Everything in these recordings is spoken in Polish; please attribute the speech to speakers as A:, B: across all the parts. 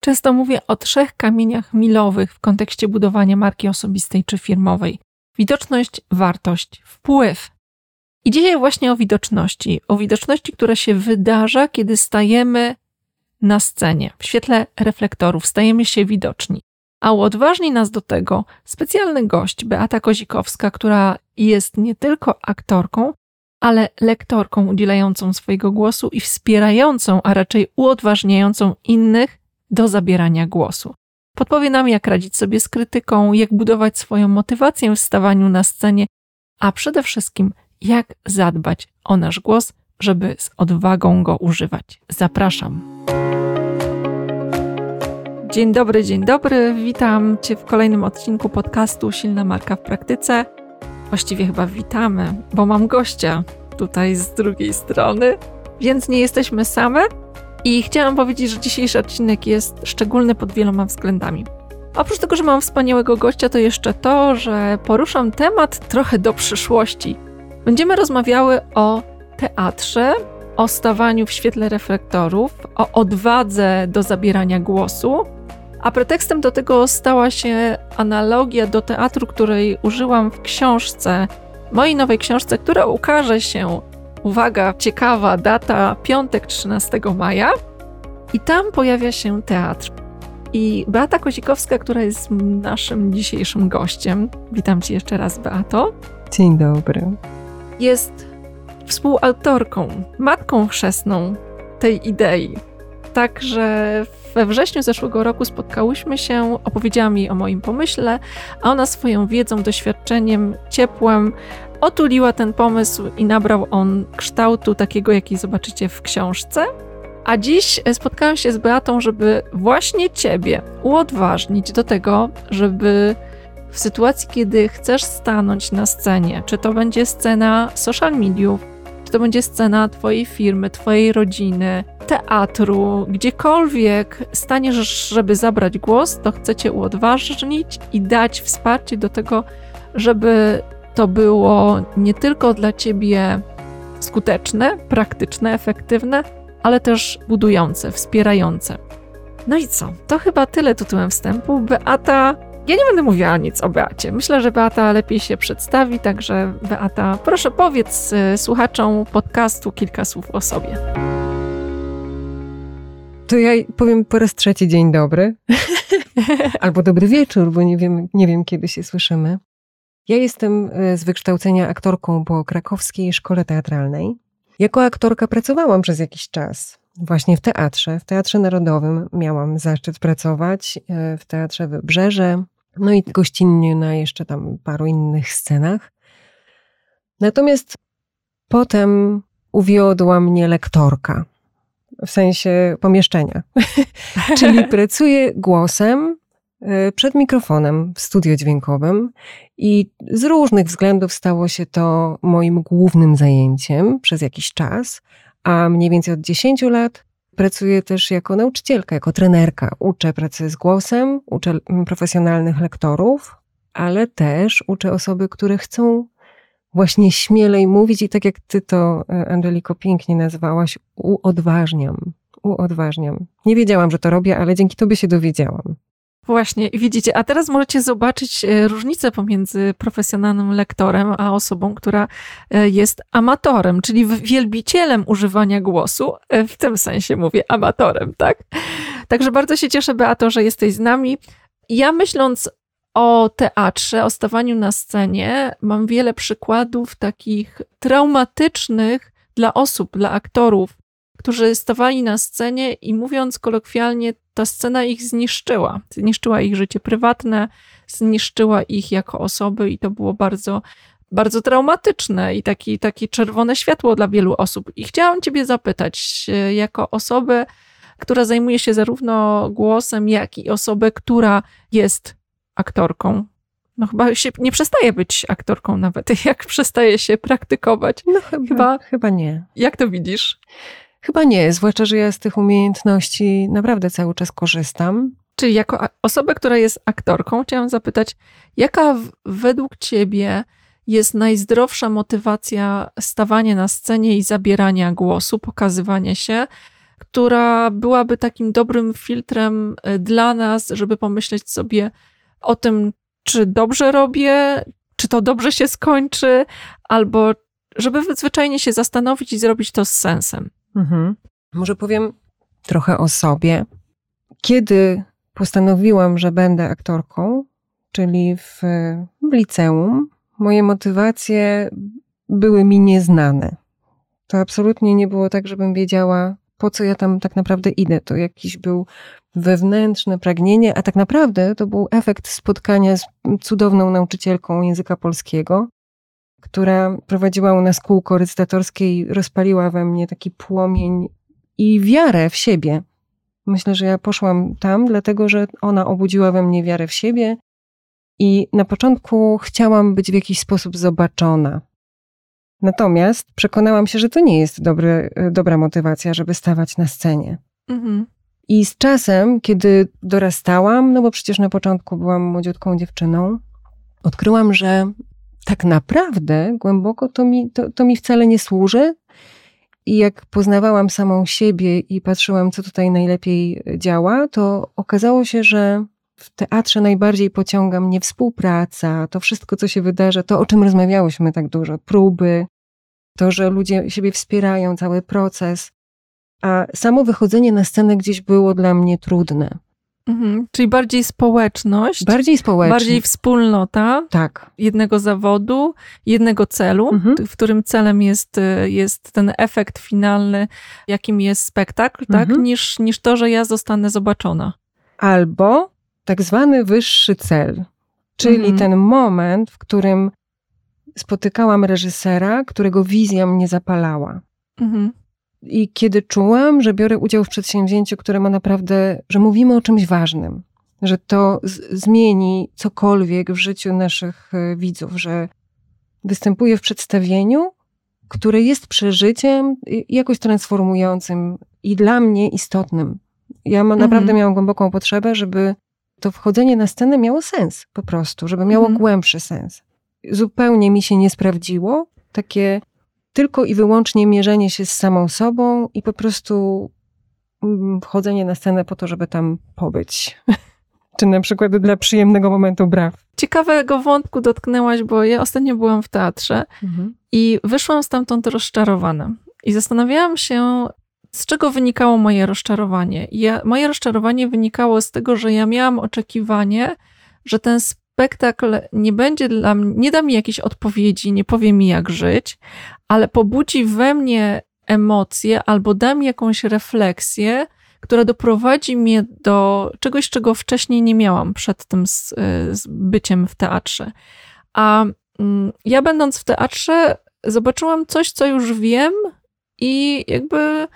A: Często mówię o trzech kamieniach milowych w kontekście budowania marki osobistej czy firmowej: widoczność, wartość, wpływ. I dzisiaj właśnie o widoczności, o widoczności, która się wydarza, kiedy stajemy na scenie, w świetle reflektorów, stajemy się widoczni. A uodważni nas do tego specjalny gość, Beata Kozikowska, która jest nie tylko aktorką, ale lektorką udzielającą swojego głosu i wspierającą, a raczej uodważniającą innych do zabierania głosu. Podpowie nam, jak radzić sobie z krytyką, jak budować swoją motywację w stawaniu na scenie, a przede wszystkim, jak zadbać o nasz głos, żeby z odwagą go używać. Zapraszam. Dzień dobry, dzień dobry. Witam Cię w kolejnym odcinku podcastu Silna Marka w Praktyce. Właściwie chyba witamy, bo mam gościa tutaj z drugiej strony, więc nie jesteśmy same. I chciałam powiedzieć, że dzisiejszy odcinek jest szczególny pod wieloma względami. Oprócz tego, że mam wspaniałego gościa, to jeszcze to, że poruszam temat trochę do przyszłości. Będziemy rozmawiały o teatrze, o stawaniu w świetle reflektorów, o odwadze do zabierania głosu, a pretekstem do tego stała się analogia do teatru, której użyłam w książce, mojej nowej książce, która ukaże się, uwaga, ciekawa data, piątek 13 maja. I tam pojawia się teatr. I Beata Kozikowska, która jest naszym dzisiejszym gościem, witam Cię jeszcze raz, Beato.
B: Dzień dobry.
A: Jest współautorką, matką chrzestną tej idei. Także we wrześniu zeszłego roku spotkałyśmy się, opowiedziała mi o moim pomyśle, a ona swoją wiedzą, doświadczeniem, ciepłem otuliła ten pomysł i nabrał on kształtu takiego, jaki zobaczycie w książce. A dziś spotkałam się z Beatą, żeby właśnie Ciebie uodważnić do tego, żeby w sytuacji, kiedy chcesz stanąć na scenie, czy to będzie scena social mediów, czy to będzie scena Twojej firmy, Twojej rodziny, teatru, gdziekolwiek staniesz, żeby zabrać głos, to chcecie uodważnić i dać wsparcie do tego, żeby to było nie tylko dla ciebie skuteczne, praktyczne, efektywne, ale też budujące, wspierające. No i co? To chyba tyle tytułem wstępu. Beata. Ja nie będę mówiła nic o Beacie. Myślę, że Beata lepiej się przedstawi, także Beata, proszę powiedz y, słuchaczom podcastu kilka słów o sobie.
B: To ja powiem po raz trzeci dzień dobry. Albo dobry wieczór, bo nie wiem, nie wiem kiedy się słyszymy. Ja jestem e, z wykształcenia aktorką po krakowskiej szkole teatralnej. Jako aktorka pracowałam przez jakiś czas właśnie w teatrze. W Teatrze Narodowym miałam zaszczyt pracować, e, w Teatrze Wybrzeże, no i gościnnie na jeszcze tam paru innych scenach. Natomiast potem uwiodła mnie lektorka w sensie pomieszczenia. Czyli pracuję głosem przed mikrofonem w studio dźwiękowym i z różnych względów stało się to moim głównym zajęciem przez jakiś czas, a mniej więcej od 10 lat pracuję też jako nauczycielka, jako trenerka. Uczę pracy z głosem, uczę profesjonalnych lektorów, ale też uczę osoby, które chcą właśnie śmielej mówić i tak jak ty to, e, Angeliko, pięknie nazwałaś, uodważniam. Uodważniam. Nie wiedziałam, że to robię, ale dzięki tobie się dowiedziałam.
A: Właśnie, widzicie, a teraz możecie zobaczyć e, różnicę pomiędzy profesjonalnym lektorem, a osobą, która e, jest amatorem, czyli wielbicielem używania głosu. W tym sensie mówię amatorem, tak? Także bardzo się cieszę, Beato, że jesteś z nami. Ja myśląc o teatrze, o stawaniu na scenie mam wiele przykładów takich traumatycznych dla osób, dla aktorów, którzy stawali na scenie i mówiąc kolokwialnie, ta scena ich zniszczyła. Zniszczyła ich życie prywatne, zniszczyła ich jako osoby i to było bardzo, bardzo traumatyczne i taki, takie czerwone światło dla wielu osób. I chciałam Ciebie zapytać, jako osobę, która zajmuje się zarówno głosem, jak i osobę, która jest aktorką. No chyba się nie przestaje być aktorką nawet, jak przestaje się praktykować.
B: No chyba, chyba, chyba nie.
A: Jak to widzisz?
B: Chyba nie, zwłaszcza, że ja z tych umiejętności naprawdę cały czas korzystam.
A: Czyli jako osoba, która jest aktorką, chciałam zapytać, jaka według ciebie jest najzdrowsza motywacja stawania na scenie i zabierania głosu, pokazywania się? która byłaby takim dobrym filtrem e, dla nas, żeby pomyśleć sobie o tym, czy dobrze robię, czy to dobrze się skończy, albo żeby zwyczajnie się zastanowić i zrobić to z sensem.
B: Mhm. Może powiem trochę o sobie. Kiedy postanowiłam, że będę aktorką, czyli w, w liceum, moje motywacje były mi nieznane. To absolutnie nie było tak, żebym wiedziała, po co ja tam tak naprawdę idę. To jakiś był wewnętrzne pragnienie, a tak naprawdę to był efekt spotkania z cudowną nauczycielką języka polskiego, która prowadziła u nas kółko recytatorskie i rozpaliła we mnie taki płomień i wiarę w siebie. Myślę, że ja poszłam tam, dlatego że ona obudziła we mnie wiarę w siebie i na początku chciałam być w jakiś sposób zobaczona. Natomiast przekonałam się, że to nie jest dobry, dobra motywacja, żeby stawać na scenie. Mhm. I z czasem, kiedy dorastałam, no bo przecież na początku byłam młodziutką dziewczyną, odkryłam, że tak naprawdę głęboko to mi, to, to mi wcale nie służy. I jak poznawałam samą siebie i patrzyłam, co tutaj najlepiej działa, to okazało się, że w teatrze najbardziej pociąga mnie współpraca, to wszystko, co się wydarza, to o czym rozmawiałyśmy tak dużo, próby, to, że ludzie siebie wspierają, cały proces. A samo wychodzenie na scenę gdzieś było dla mnie trudne.
A: Mhm, czyli bardziej społeczność.
B: Bardziej społeczność.
A: Bardziej wspólnota.
B: Tak.
A: Jednego zawodu, jednego celu, mhm. w którym celem jest, jest ten efekt finalny, jakim jest spektakl, tak? mhm. tak? Niż, niż to, że ja zostanę zobaczona.
B: Albo tak zwany wyższy cel, czyli mhm. ten moment, w którym spotykałam reżysera, którego wizja mnie zapalała. Mhm. I kiedy czułam, że biorę udział w przedsięwzięciu, które ma naprawdę, że mówimy o czymś ważnym, że to zmieni cokolwiek w życiu naszych e, widzów, że występuję w przedstawieniu, które jest przeżyciem jakoś transformującym i dla mnie istotnym. Ja ma, naprawdę mhm. miałam głęboką potrzebę, żeby to wchodzenie na scenę miało sens po prostu, żeby miało mhm. głębszy sens. Zupełnie mi się nie sprawdziło takie tylko i wyłącznie mierzenie się z samą sobą i po prostu mm, wchodzenie na scenę po to, żeby tam pobyć. Czy na przykład dla przyjemnego momentu braw.
A: Ciekawego wątku dotknęłaś, bo ja ostatnio byłam w teatrze mhm. i wyszłam stamtąd rozczarowana. I zastanawiałam się, z czego wynikało moje rozczarowanie. Ja, moje rozczarowanie wynikało z tego, że ja miałam oczekiwanie, że ten spektakl nie będzie dla mnie, nie da mi jakiejś odpowiedzi, nie powie mi jak żyć, ale pobudzi we mnie emocje albo da mi jakąś refleksję, która doprowadzi mnie do czegoś, czego wcześniej nie miałam przed tym z, z byciem w teatrze. A mm, ja będąc w teatrze zobaczyłam coś, co już wiem i jakby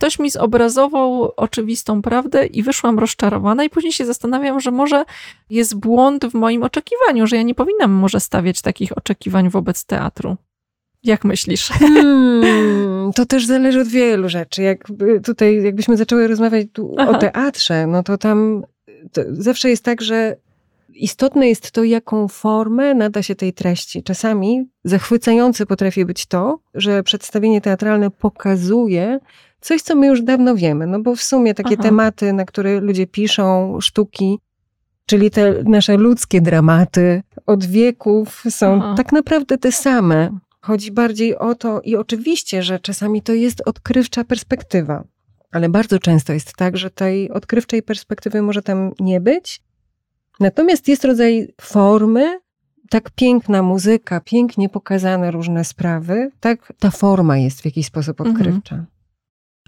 A: ktoś mi zobrazował oczywistą prawdę i wyszłam rozczarowana i później się zastanawiam, że może jest błąd w moim oczekiwaniu, że ja nie powinnam może stawiać takich oczekiwań wobec teatru. Jak myślisz? Hmm,
B: to też zależy od wielu rzeczy. Jakby tutaj, jakbyśmy zaczęły rozmawiać o teatrze, no to tam to zawsze jest tak, że istotne jest to, jaką formę nada się tej treści. Czasami zachwycające potrafi być to, że przedstawienie teatralne pokazuje coś, co my już dawno wiemy, no bo w sumie takie Aha. tematy, na które ludzie piszą, sztuki, czyli te nasze ludzkie dramaty od wieków są Aha. tak naprawdę te same. Chodzi bardziej o to, i oczywiście, że czasami to jest odkrywcza perspektywa, ale bardzo często jest tak, że tej odkrywczej perspektywy może tam nie być. Natomiast jest rodzaj formy, tak piękna muzyka, pięknie pokazane różne sprawy, tak ta forma jest w jakiś sposób mhm. odkrywcza. Mhm.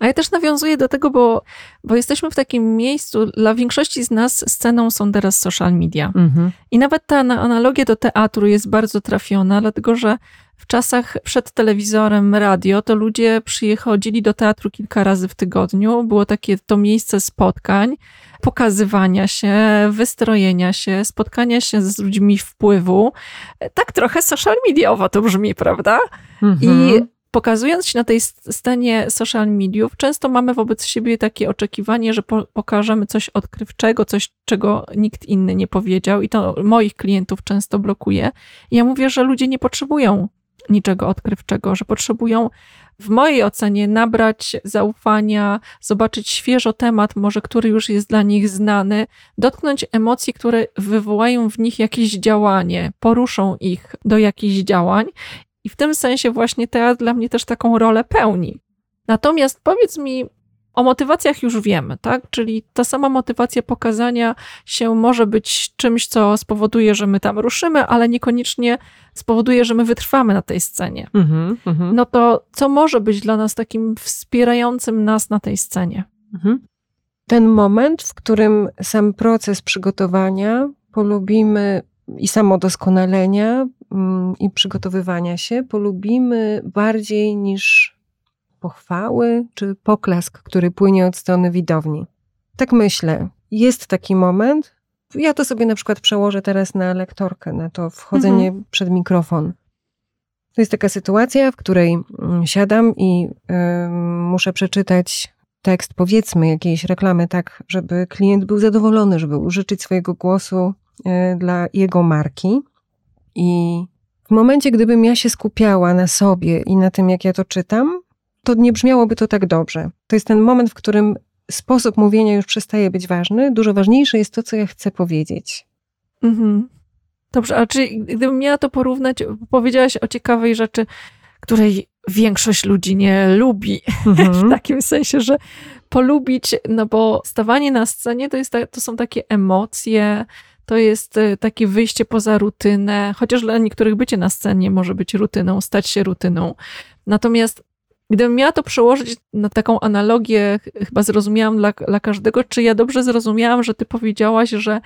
A: A ja też nawiązuję do tego, bo, bo jesteśmy w takim miejscu, dla większości z nas sceną są teraz social media. Mhm. I nawet ta analogia do teatru jest bardzo trafiona, dlatego że w czasach przed telewizorem, radio, to ludzie przychodzili do teatru kilka razy w tygodniu. Było takie to miejsce spotkań, pokazywania się, wystrojenia się, spotkania się z ludźmi wpływu. Tak trochę social mediowo to brzmi, prawda? Mhm. I pokazując się na tej scenie social mediów, często mamy wobec siebie takie oczekiwanie, że po pokażemy coś odkrywczego, coś, czego nikt inny nie powiedział, i to moich klientów często blokuje. I ja mówię, że ludzie nie potrzebują niczego odkrywczego, że potrzebują w mojej ocenie nabrać zaufania, zobaczyć świeżo temat, może który już jest dla nich znany, dotknąć emocji, które wywołają w nich jakieś działanie, poruszą ich do jakichś działań. I w tym sensie właśnie teatr dla mnie też taką rolę pełni. Natomiast powiedz mi, o motywacjach już wiemy, tak? Czyli ta sama motywacja pokazania się może być czymś, co spowoduje, że my tam ruszymy, ale niekoniecznie spowoduje, że my wytrwamy na tej scenie. Mm -hmm. No to co może być dla nas takim wspierającym nas na tej scenie? Mm -hmm.
B: Ten moment, w którym sam proces przygotowania polubimy i samodoskonalenia mm, i przygotowywania się polubimy bardziej niż pochwały czy poklask, który płynie od strony widowni. Tak myślę. Jest taki moment. Ja to sobie na przykład przełożę teraz na lektorkę, na to wchodzenie mhm. przed mikrofon. To jest taka sytuacja, w której mm, siadam i y, muszę przeczytać tekst, powiedzmy, jakiejś reklamy, tak, żeby klient był zadowolony, żeby użyczyć swojego głosu y, dla jego marki. I w momencie, gdybym ja się skupiała na sobie i na tym, jak ja to czytam, to nie brzmiałoby to tak dobrze. To jest ten moment, w którym sposób mówienia już przestaje być ważny. Dużo ważniejsze jest to, co ja chcę powiedzieć. Mhm.
A: Dobrze, a czy gdybym miała to porównać, powiedziałaś o ciekawej rzeczy, której większość ludzi nie lubi. Mhm. w takim sensie, że polubić, no bo stawanie na scenie to, jest, to są takie emocje, to jest y, takie wyjście poza rutynę, chociaż dla niektórych bycie na scenie może być rutyną, stać się rutyną. Natomiast Gdybym miała to przełożyć na taką analogię, chyba zrozumiałam dla, dla każdego, czy ja dobrze zrozumiałam, że ty powiedziałaś, że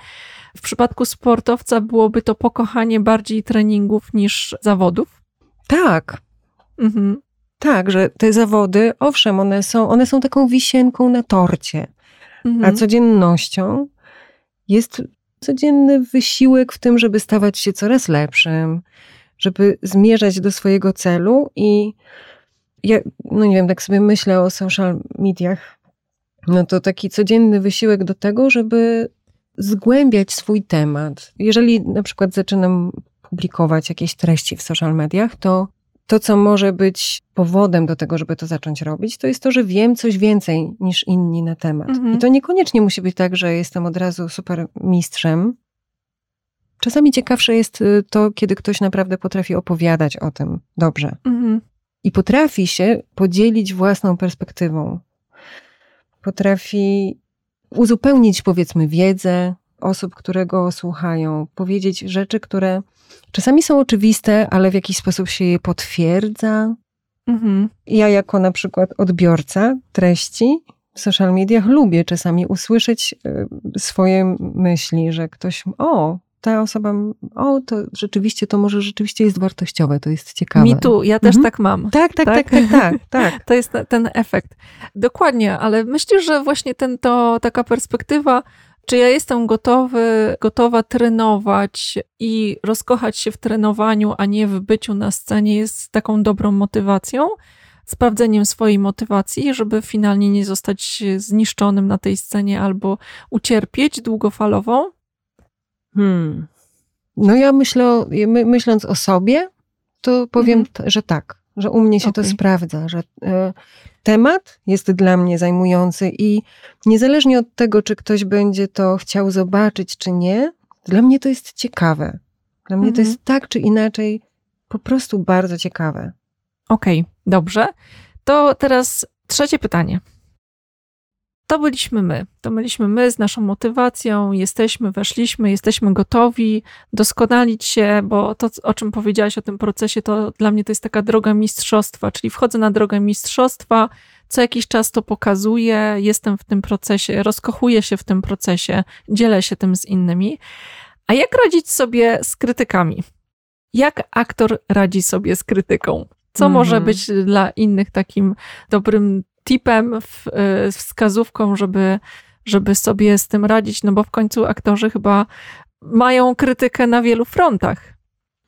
A: w przypadku sportowca byłoby to pokochanie bardziej treningów niż zawodów?
B: Tak. Mhm. Tak, że te zawody, owszem, one są, one są taką wisienką na torcie, mhm. a codziennością jest codzienny wysiłek w tym, żeby stawać się coraz lepszym, żeby zmierzać do swojego celu i ja, no nie wiem, tak sobie myślę o social mediach, no to taki codzienny wysiłek do tego, żeby zgłębiać swój temat. Jeżeli na przykład zaczynam publikować jakieś treści w social mediach, to to, co może być powodem do tego, żeby to zacząć robić, to jest to, że wiem coś więcej niż inni na temat. Mhm. I to niekoniecznie musi być tak, że jestem od razu super mistrzem. Czasami ciekawsze jest y, to, kiedy ktoś naprawdę potrafi opowiadać o tym dobrze. Mhm i potrafi się podzielić własną perspektywą. Potrafi uzupełnić, powiedzmy, wiedzę osób, które go słuchają, powiedzieć rzeczy, które czasami są oczywiste, ale w jakiś sposób się je potwierdza. Mhm. Ja, jako na przykład odbiorca treści w social mediach, lubię czasami usłyszeć y, swoje myśli, że ktoś, o, ta osoba, o, to rzeczywiście, to może rzeczywiście jest wartościowe, to jest ciekawe.
A: Mi tu, ja też mhm. tak mam.
B: Tak, tak, tak, tak, tak, tak.
A: To jest ten efekt. Dokładnie, ale myślę, że właśnie ten, to, taka perspektywa, czy ja jestem gotowy, gotowa trenować i rozkochać się w trenowaniu, a nie w byciu na scenie, jest taką dobrą motywacją, sprawdzeniem swojej motywacji, żeby finalnie nie zostać zniszczonym na tej scenie albo ucierpieć długofalową.
B: Hmm. No ja myślę, my, myśląc o sobie, to powiem, mhm. że tak, że u mnie się okay. to sprawdza, że e, temat jest dla mnie zajmujący i niezależnie od tego, czy ktoś będzie to chciał zobaczyć, czy nie, dla mnie to jest ciekawe. Dla mnie to jest mhm. tak czy inaczej po prostu bardzo ciekawe.
A: Okej, okay, dobrze. To teraz trzecie pytanie to byliśmy my. To byliśmy my z naszą motywacją, jesteśmy, weszliśmy, jesteśmy gotowi doskonalić się, bo to, o czym powiedziałaś o tym procesie, to dla mnie to jest taka droga mistrzostwa, czyli wchodzę na drogę mistrzostwa, co jakiś czas to pokazuję, jestem w tym procesie, rozkochuję się w tym procesie, dzielę się tym z innymi. A jak radzić sobie z krytykami? Jak aktor radzi sobie z krytyką? Co mm -hmm. może być dla innych takim dobrym tipem, y, wskazówką, żeby, żeby sobie z tym radzić, no bo w końcu aktorzy chyba mają krytykę na wielu frontach.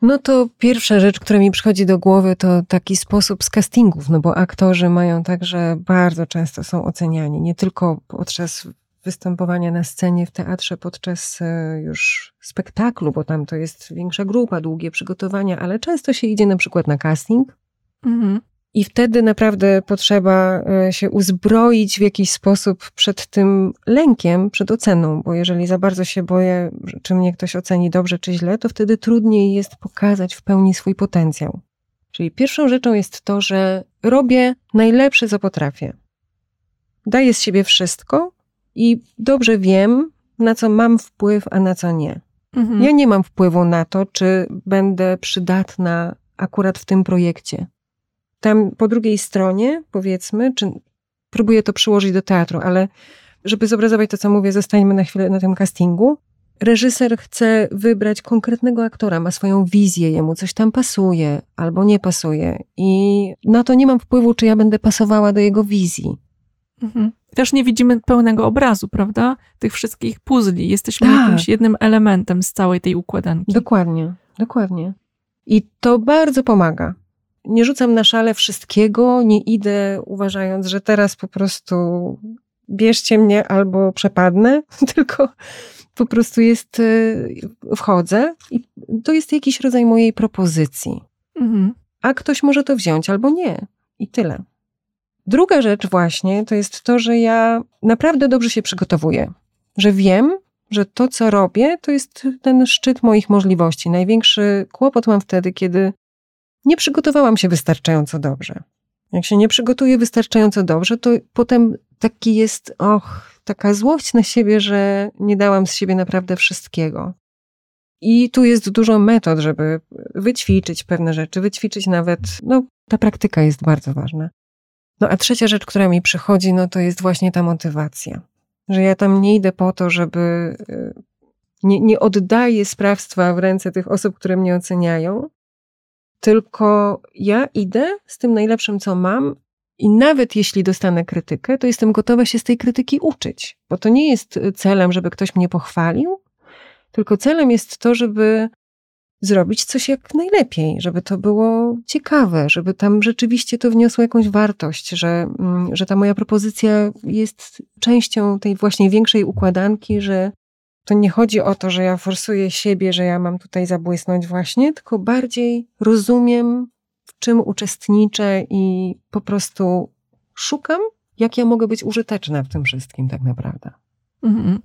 B: No to pierwsza rzecz, która mi przychodzi do głowy, to taki sposób z castingów, no bo aktorzy mają także bardzo często są oceniani, nie tylko podczas występowania na scenie w teatrze podczas e, już spektaklu, bo tam to jest większa grupa, długie przygotowania, ale często się idzie na przykład na casting. Mhm. I wtedy naprawdę potrzeba e, się uzbroić w jakiś sposób przed tym lękiem, przed oceną, bo jeżeli za bardzo się boję, czy mnie ktoś oceni dobrze czy źle, to wtedy trudniej jest pokazać w pełni swój potencjał. Czyli pierwszą rzeczą jest to, że robię najlepsze, co potrafię. Daję z siebie wszystko i dobrze wiem, na co mam wpływ, a na co nie. Mhm. Ja nie mam wpływu na to, czy będę przydatna akurat w tym projekcie. Tam po drugiej stronie, powiedzmy, czy próbuję to przyłożyć do teatru, ale żeby zobrazować to, co mówię, zostańmy na chwilę na tym castingu. Reżyser chce wybrać konkretnego aktora, ma swoją wizję, jemu coś tam pasuje albo nie pasuje, i na to nie mam wpływu, czy ja będę pasowała do jego wizji.
A: Mhm. Też nie widzimy pełnego obrazu, prawda? Tych wszystkich puzli. Jesteśmy tak. jakimś jednym elementem z całej tej układanki.
B: Dokładnie, dokładnie. I to bardzo pomaga. Nie rzucam na szale wszystkiego, nie idę uważając, że teraz po prostu bierzcie mnie albo przepadnę, tylko po prostu jest, y, wchodzę i to jest jakiś rodzaj mojej propozycji. Mhm. A ktoś może to wziąć albo nie. I tyle. Druga rzecz właśnie to jest to, że ja naprawdę dobrze się przygotowuję, że wiem, że to, co robię, to jest ten szczyt moich możliwości. Największy kłopot mam wtedy, kiedy nie przygotowałam się wystarczająco dobrze. Jak się nie przygotuję wystarczająco dobrze, to potem taki jest, och, taka złość na siebie, że nie dałam z siebie naprawdę wszystkiego. I tu jest dużo metod, żeby wyćwiczyć pewne rzeczy, wyćwiczyć nawet, no, ta praktyka jest bardzo ważna. No a trzecia rzecz, która mi przychodzi, no to jest właśnie ta motywacja. Że ja tam nie idę po to, żeby. Y, nie, nie oddaję sprawstwa w ręce tych osób, które mnie oceniają, tylko ja idę z tym najlepszym, co mam, i nawet jeśli dostanę krytykę, to jestem gotowa się z tej krytyki uczyć, bo to nie jest celem, żeby ktoś mnie pochwalił, tylko celem jest to, żeby zrobić coś jak najlepiej, żeby to było ciekawe, żeby tam rzeczywiście to wniosło jakąś wartość, że, mm, że ta moja propozycja jest częścią tej właśnie większej układanki, że to nie chodzi o to, że ja forsuję siebie, że ja mam tutaj zabłysnąć właśnie, tylko bardziej rozumiem, w czym uczestniczę i po prostu szukam, jak ja mogę być użyteczna w tym wszystkim tak naprawdę. Mhm.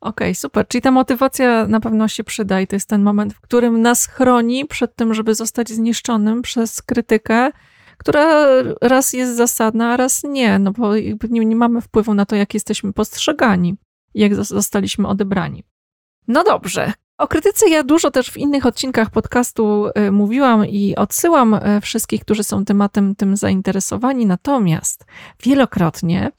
A: Okej, okay, super. Czyli ta motywacja na pewno się przyda i to jest ten moment, w którym nas chroni przed tym, żeby zostać zniszczonym przez krytykę, która raz jest zasadna, a raz nie, no bo nie, nie mamy wpływu na to, jak jesteśmy postrzegani, jak zostaliśmy odebrani. No dobrze. O krytyce ja dużo też w innych odcinkach podcastu y, mówiłam i odsyłam y, wszystkich, którzy są tematem tym zainteresowani. Natomiast wielokrotnie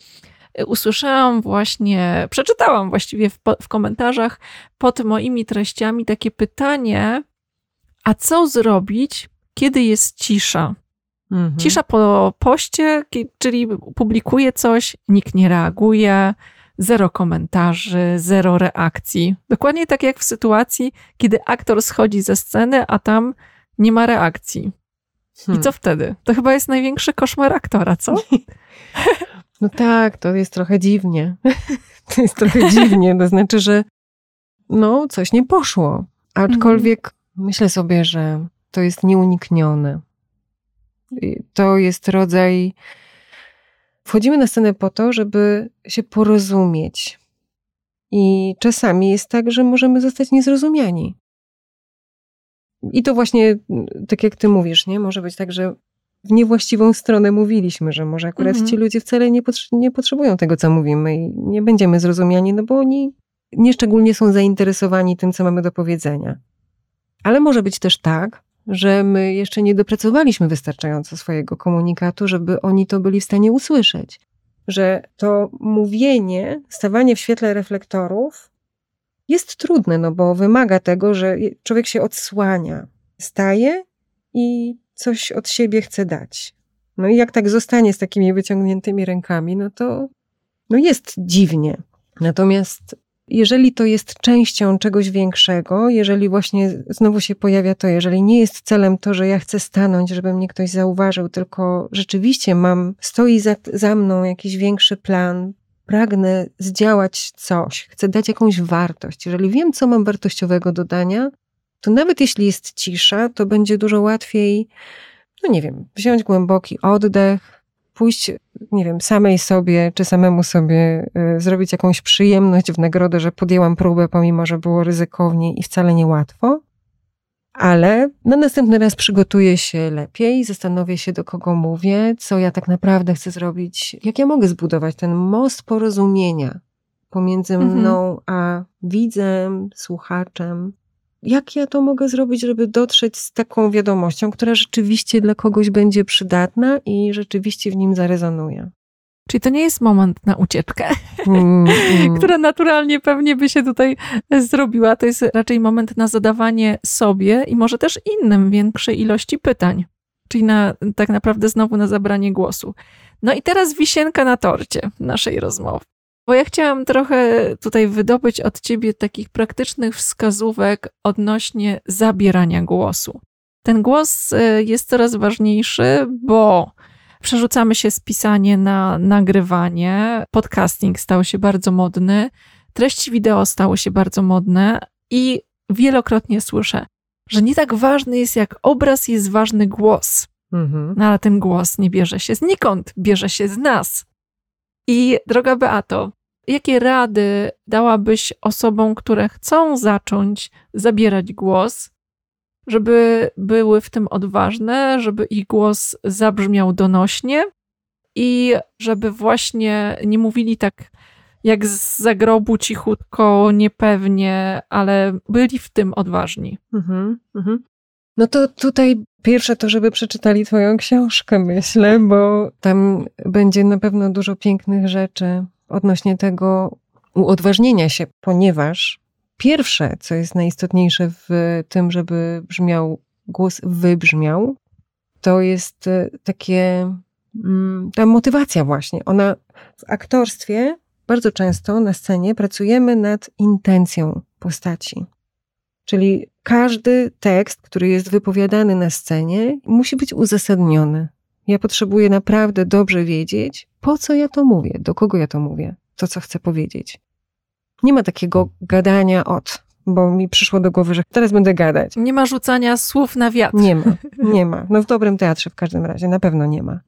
A: usłyszałam właśnie, przeczytałam właściwie w, w komentarzach pod moimi treściami takie pytanie, a co zrobić, kiedy jest cisza? Mhm. Cisza po poście, czyli publikuje coś, nikt nie reaguje, zero komentarzy, zero reakcji. Dokładnie tak jak w sytuacji, kiedy aktor schodzi ze sceny, a tam nie ma reakcji. Hmm. I co wtedy? To chyba jest największy koszmar aktora, co?
B: No tak, to jest trochę dziwnie. To jest trochę dziwnie, to znaczy, że no, coś nie poszło. Aczkolwiek mhm. myślę sobie, że to jest nieuniknione. To jest rodzaj. Wchodzimy na scenę po to, żeby się porozumieć. I czasami jest tak, że możemy zostać niezrozumiani. I to właśnie, tak jak ty mówisz, nie? Może być tak, że w niewłaściwą stronę mówiliśmy, że może akurat mhm. ci ludzie wcale nie, potrze nie potrzebują tego, co mówimy i nie będziemy zrozumiani, no bo oni nieszczególnie są zainteresowani tym, co mamy do powiedzenia. Ale może być też tak, że my jeszcze nie dopracowaliśmy wystarczająco swojego komunikatu, żeby oni to byli w stanie usłyszeć. Że to mówienie, stawanie w świetle reflektorów jest trudne, no bo wymaga tego, że człowiek się odsłania, staje i coś od siebie chce dać. No i jak tak zostanie z takimi wyciągniętymi rękami, no to no jest dziwnie. Natomiast jeżeli to jest częścią czegoś większego, jeżeli właśnie znowu się pojawia to, jeżeli nie jest celem to, że ja chcę stanąć, żeby mnie ktoś zauważył, tylko rzeczywiście mam, stoi za, za mną jakiś większy plan, pragnę zdziałać coś, chcę dać jakąś wartość, jeżeli wiem, co mam wartościowego do dania, to nawet jeśli jest cisza, to będzie dużo łatwiej, no nie wiem, wziąć głęboki oddech, pójść, nie wiem, samej sobie czy samemu sobie y, zrobić jakąś przyjemność w nagrodę, że podjęłam próbę, pomimo że było ryzykownie i wcale niełatwo. Ale na następny raz przygotuję się lepiej, zastanowię się, do kogo mówię, co ja tak naprawdę chcę zrobić, jak ja mogę zbudować ten most porozumienia pomiędzy mhm. mną a widzem, słuchaczem. Jak ja to mogę zrobić, żeby dotrzeć z taką wiadomością, która rzeczywiście dla kogoś będzie przydatna i rzeczywiście w nim zarezonuje?
A: Czyli to nie jest moment na ucieczkę, mm, mm. która naturalnie pewnie by się tutaj zrobiła. To jest raczej moment na zadawanie sobie i może też innym większej ilości pytań. Czyli na, tak naprawdę znowu na zabranie głosu. No i teraz wisienka na torcie naszej rozmowy. Bo ja chciałam trochę tutaj wydobyć od ciebie takich praktycznych wskazówek odnośnie zabierania głosu. Ten głos y, jest coraz ważniejszy, bo Przerzucamy się z pisania na nagrywanie. Podcasting stał się bardzo modny. Treści wideo stały się bardzo modne i wielokrotnie słyszę, że nie tak ważny jest jak obraz, jest ważny głos. Mhm. No ale ten głos nie bierze się znikąd, bierze się z nas. I droga Beato, jakie rady dałabyś osobom, które chcą zacząć zabierać głos, żeby były w tym odważne, żeby ich głos zabrzmiał donośnie i żeby właśnie nie mówili tak jak z zagrobu cichutko, niepewnie, ale byli w tym odważni. Mhm, mhm.
B: No to tutaj pierwsze to, żeby przeczytali Twoją książkę, myślę, bo tam będzie na pewno dużo pięknych rzeczy odnośnie tego uodważnienia się, ponieważ Pierwsze, co jest najistotniejsze w tym, żeby brzmiał, głos wybrzmiał, to jest e, takie, mm, ta motywacja właśnie. Ona w aktorstwie bardzo często na scenie pracujemy nad intencją postaci. Czyli każdy tekst, który jest wypowiadany na scenie, musi być uzasadniony. Ja potrzebuję naprawdę dobrze wiedzieć, po co ja to mówię, do kogo ja to mówię, to co chcę powiedzieć. Nie ma takiego gadania od, bo mi przyszło do głowy, że teraz będę gadać.
A: Nie ma rzucania słów na wiatr.
B: Nie ma, nie ma. No w dobrym teatrze w każdym razie na pewno nie ma.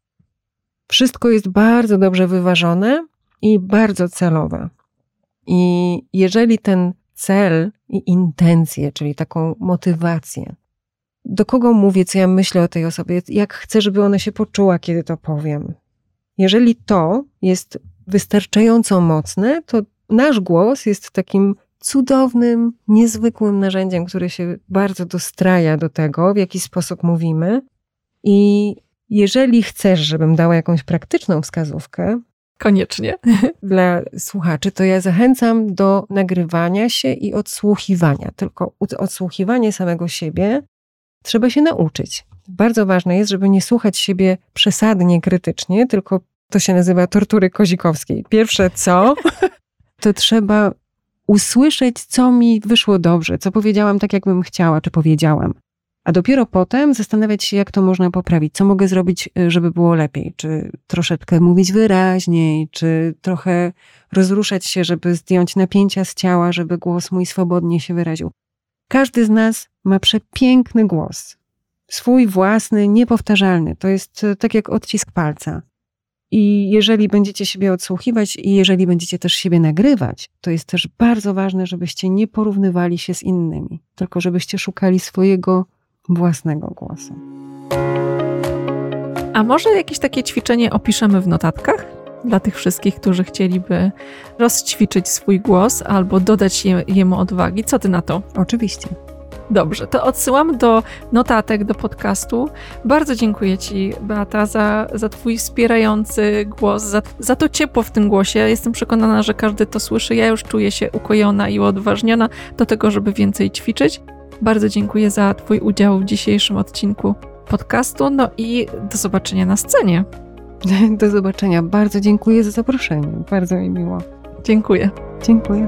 B: Wszystko jest bardzo dobrze wyważone i bardzo celowe. I jeżeli ten cel i intencje, czyli taką motywację, do kogo mówię, co ja myślę o tej osobie, jak chcę, żeby ona się poczuła, kiedy to powiem. Jeżeli to jest wystarczająco mocne, to nasz głos jest takim cudownym, niezwykłym narzędziem, które się bardzo dostraja do tego, w jaki sposób mówimy. I jeżeli chcesz, żebym dała jakąś praktyczną wskazówkę,
A: koniecznie
B: dla słuchaczy, to ja zachęcam do nagrywania się i odsłuchiwania. Tylko odsłuchiwanie samego siebie trzeba się nauczyć. Bardzo ważne jest, żeby nie słuchać siebie przesadnie krytycznie, tylko to się nazywa tortury kozikowskiej. Pierwsze co, to trzeba usłyszeć, co mi wyszło dobrze, co powiedziałam tak, jakbym chciała, czy powiedziałam. A dopiero potem zastanawiać się, jak to można poprawić, co mogę zrobić, y, żeby było lepiej. Czy troszeczkę mówić wyraźniej, czy trochę rozruszać się, żeby zdjąć napięcia z ciała, żeby głos mój swobodnie się wyraził. Każdy z nas ma przepiękny głos. Swój własny, niepowtarzalny. To jest y, tak jak odcisk palca. I jeżeli będziecie siebie odsłuchiwać i jeżeli będziecie też siebie nagrywać, to jest też bardzo ważne, żebyście nie porównywali się z innymi, tylko żebyście szukali swojego własnego głosu.
A: A może jakieś takie ćwiczenie opiszemy w notatkach? Dla tych wszystkich, którzy chcieliby rozćwiczyć swój głos albo dodać je, jemu odwagi. Co ty na to?
B: Oczywiście.
A: Dobrze, to odsyłam do notatek do podcastu. Bardzo dziękuję Ci, Beata, za, za Twój wspierający głos, za, za to ciepło w tym głosie. Jestem przekonana, że każdy to słyszy. Ja już czuję się ukojona i odważniona do tego, żeby więcej ćwiczyć. Bardzo dziękuję za Twój udział w dzisiejszym odcinku podcastu. No i do zobaczenia na scenie.
B: Do zobaczenia. Bardzo dziękuję za zaproszenie. Bardzo mi miło.
A: Dziękuję.
B: Dziękuję.